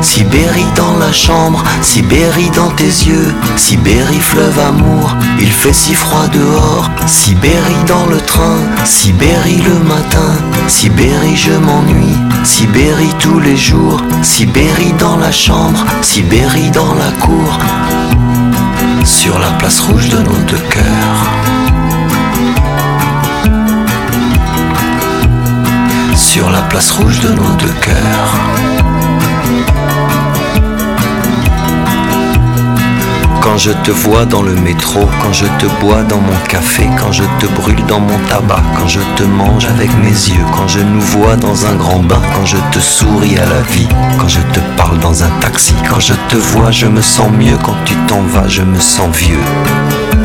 Speaker 12: Sibérie dans la chambre, Sibérie dans tes yeux, Sibérie fleuve amour, il fait si froid dehors, Sibérie dans le train, Sibérie le matin, Sibérie je m'ennuie, Sibérie tous les jours, Sibérie dans la chambre, Sibérie dans la cour, sur la place rouge de nos deux cœurs. Sur la place rouge de nos deux cœurs. Quand je te vois dans le métro, quand je te bois dans mon café, quand je te brûle dans mon tabac, quand je te mange avec mes yeux, quand je nous vois dans un grand bain, quand je te souris à la vie, quand je te parle dans un taxi, quand je te vois, je me sens mieux, quand tu t'en vas, je me sens vieux.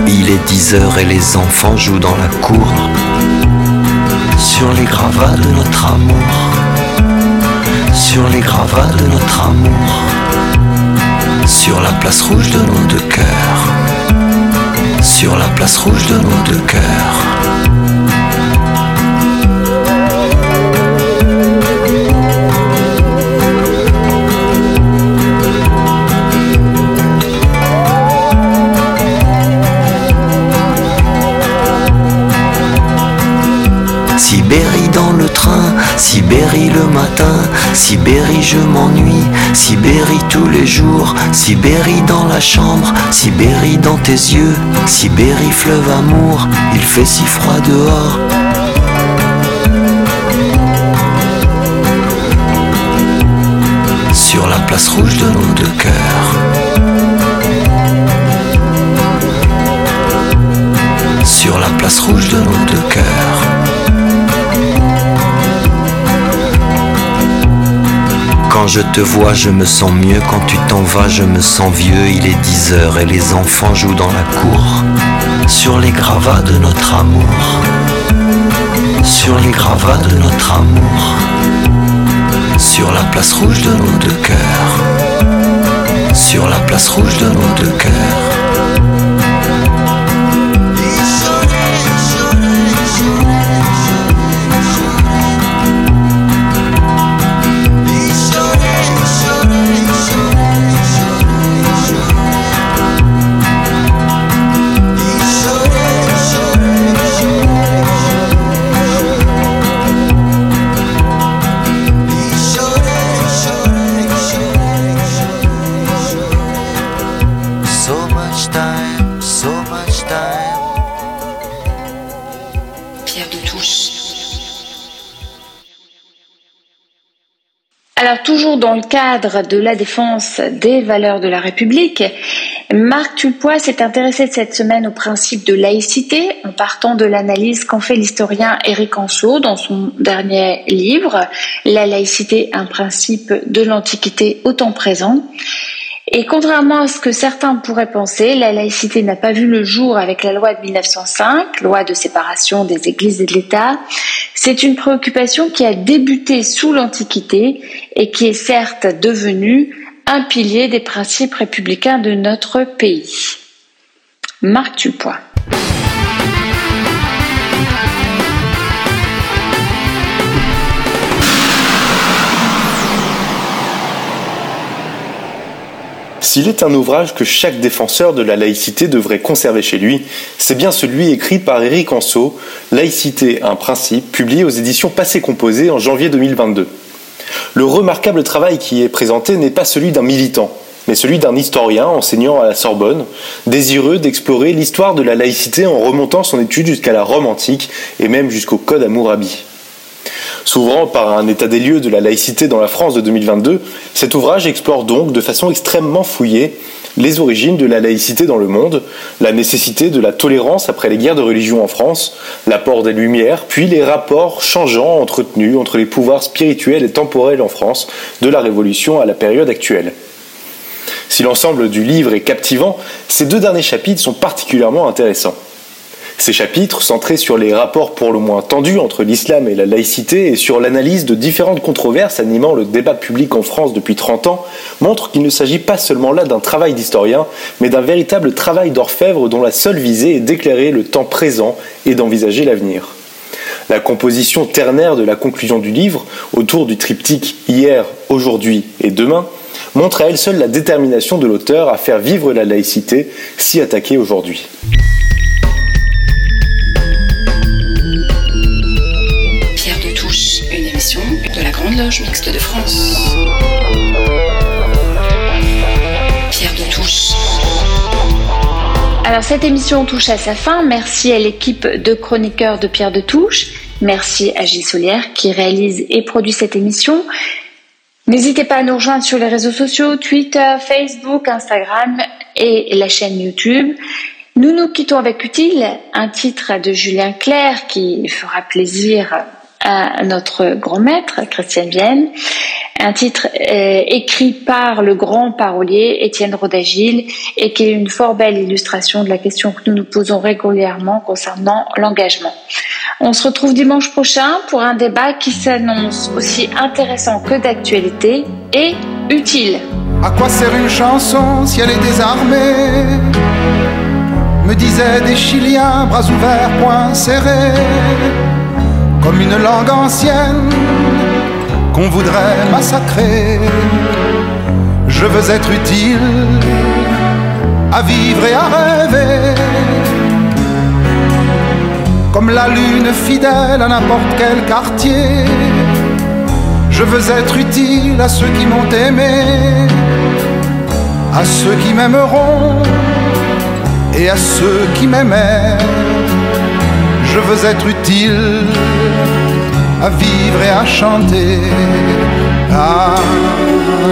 Speaker 12: Il est 10 heures et les enfants jouent dans la cour, sur les gravats de notre amour, sur les gravats de notre amour sur la place rouge de nos deux cœurs, sur la place rouge de nos deux cœurs. Sibérie le matin, Sibérie je m'ennuie, Sibérie tous les jours, Sibérie dans la chambre, Sibérie dans tes yeux, Sibérie fleuve amour, il fait si froid dehors. Sur la place rouge de nos deux cœurs. Sur la place rouge de nos deux cœurs. Quand je te vois, je me sens mieux. Quand tu t'en vas, je me sens vieux. Il est 10 heures et les enfants jouent dans la cour. Sur les gravats de notre amour. Sur les gravats de notre amour. Sur la place rouge de nos deux cœurs. Sur la place rouge de nos deux cœurs.
Speaker 2: Dans le cadre de la défense des valeurs de la République, Marc Tulpois s'est intéressé cette semaine au principe de laïcité en partant de l'analyse qu'en fait l'historien Éric Anso dans son dernier livre La laïcité, un principe de l'Antiquité au temps présent. Et contrairement à ce que certains pourraient penser, la laïcité n'a pas vu le jour avec la loi de 1905, loi de séparation des églises et de l'État. C'est une préoccupation qui a débuté sous l'Antiquité et qui est certes devenue un pilier des principes républicains de notre pays. Marc Tupois.
Speaker 13: S'il est un ouvrage que chaque défenseur de la laïcité devrait conserver chez lui, c'est bien celui écrit par Éric Anso, Laïcité, un principe, publié aux éditions Passé Composé en janvier 2022. Le remarquable travail qui est présenté n'est pas celui d'un militant, mais celui d'un historien enseignant à la Sorbonne, désireux d'explorer l'histoire de la laïcité en remontant son étude jusqu'à la Rome antique et même jusqu'au Code Hammurabi. S'ouvrant par un état des lieux de la laïcité dans la France de 2022, cet ouvrage explore donc de façon extrêmement fouillée les origines de la laïcité dans le monde, la nécessité de la tolérance après les guerres de religion en France, l'apport des Lumières, puis les rapports changeants entretenus entre les pouvoirs spirituels et temporels en France de la Révolution à la période actuelle. Si l'ensemble du livre est captivant, ces deux derniers chapitres sont particulièrement intéressants. Ces chapitres, centrés sur les rapports pour le moins tendus entre l'islam et la laïcité et sur l'analyse de différentes controverses animant le débat public en France depuis 30 ans, montrent qu'il ne s'agit pas seulement là d'un travail d'historien, mais d'un véritable travail d'orfèvre dont la seule visée est d'éclairer le temps présent et d'envisager l'avenir. La composition ternaire de la conclusion du livre, autour du triptyque hier, aujourd'hui et demain, montre à elle seule la détermination de l'auteur à faire vivre la laïcité si attaquée aujourd'hui.
Speaker 2: Alors cette émission touche à sa fin. Merci à l'équipe de chroniqueurs de Pierre de Touche. Merci à Gilles Solière qui réalise et produit cette émission. N'hésitez pas à nous rejoindre sur les réseaux sociaux, Twitter, Facebook, Instagram et la chaîne YouTube. Nous nous quittons avec Utile, un titre de Julien Clerc qui fera plaisir à notre grand maître, Christian Vienne, un titre euh, écrit par le grand parolier Étienne Rodagil et qui est une fort belle illustration de la question que nous nous posons régulièrement concernant l'engagement. On se retrouve dimanche prochain pour un débat qui s'annonce aussi intéressant que d'actualité et utile.
Speaker 14: À quoi sert une chanson si elle est désarmée? Me disaient des Chiliens, bras ouverts, poings serrés comme une langue ancienne qu'on voudrait massacrer. Je veux être utile à vivre et à rêver, comme la lune fidèle à n'importe quel quartier. Je veux être utile à ceux qui m'ont aimé, à ceux qui m'aimeront et à ceux qui m'aimaient je veux être utile à vivre et à chanter. La,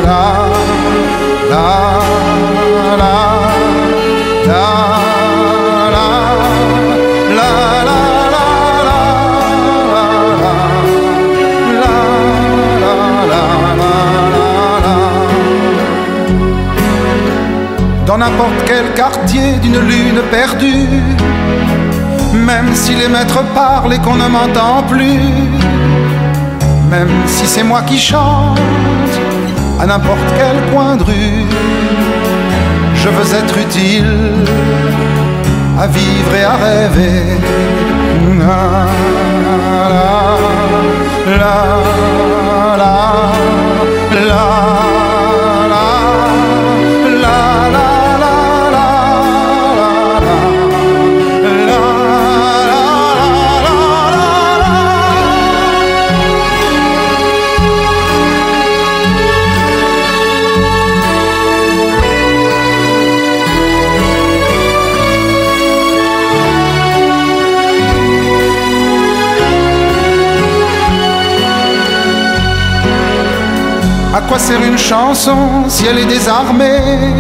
Speaker 14: la, la, la, la, Dans n'importe quel quartier d'une lune perdue même si les maîtres parlent et qu'on ne m'entend plus, même si c'est moi qui chante à n'importe quel coin de rue, je veux être utile à vivre et à rêver. À quoi sert une chanson si elle est désarmée?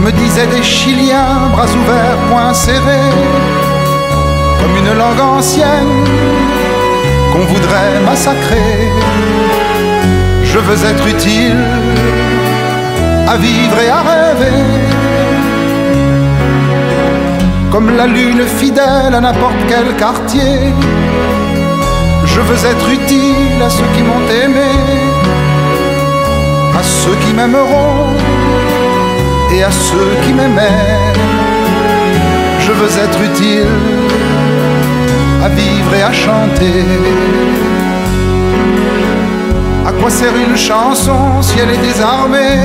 Speaker 14: Me disaient des Chiliens, bras ouverts, poings serrés, comme une langue ancienne qu'on voudrait massacrer. Je veux être utile à vivre et à rêver. Comme la lune fidèle à n'importe quel quartier. Je veux être utile à ceux qui m'ont aimé, à ceux qui m'aimeront et à ceux qui m'aimaient. Je veux être utile à vivre et à chanter. À quoi sert une chanson si elle est désarmée?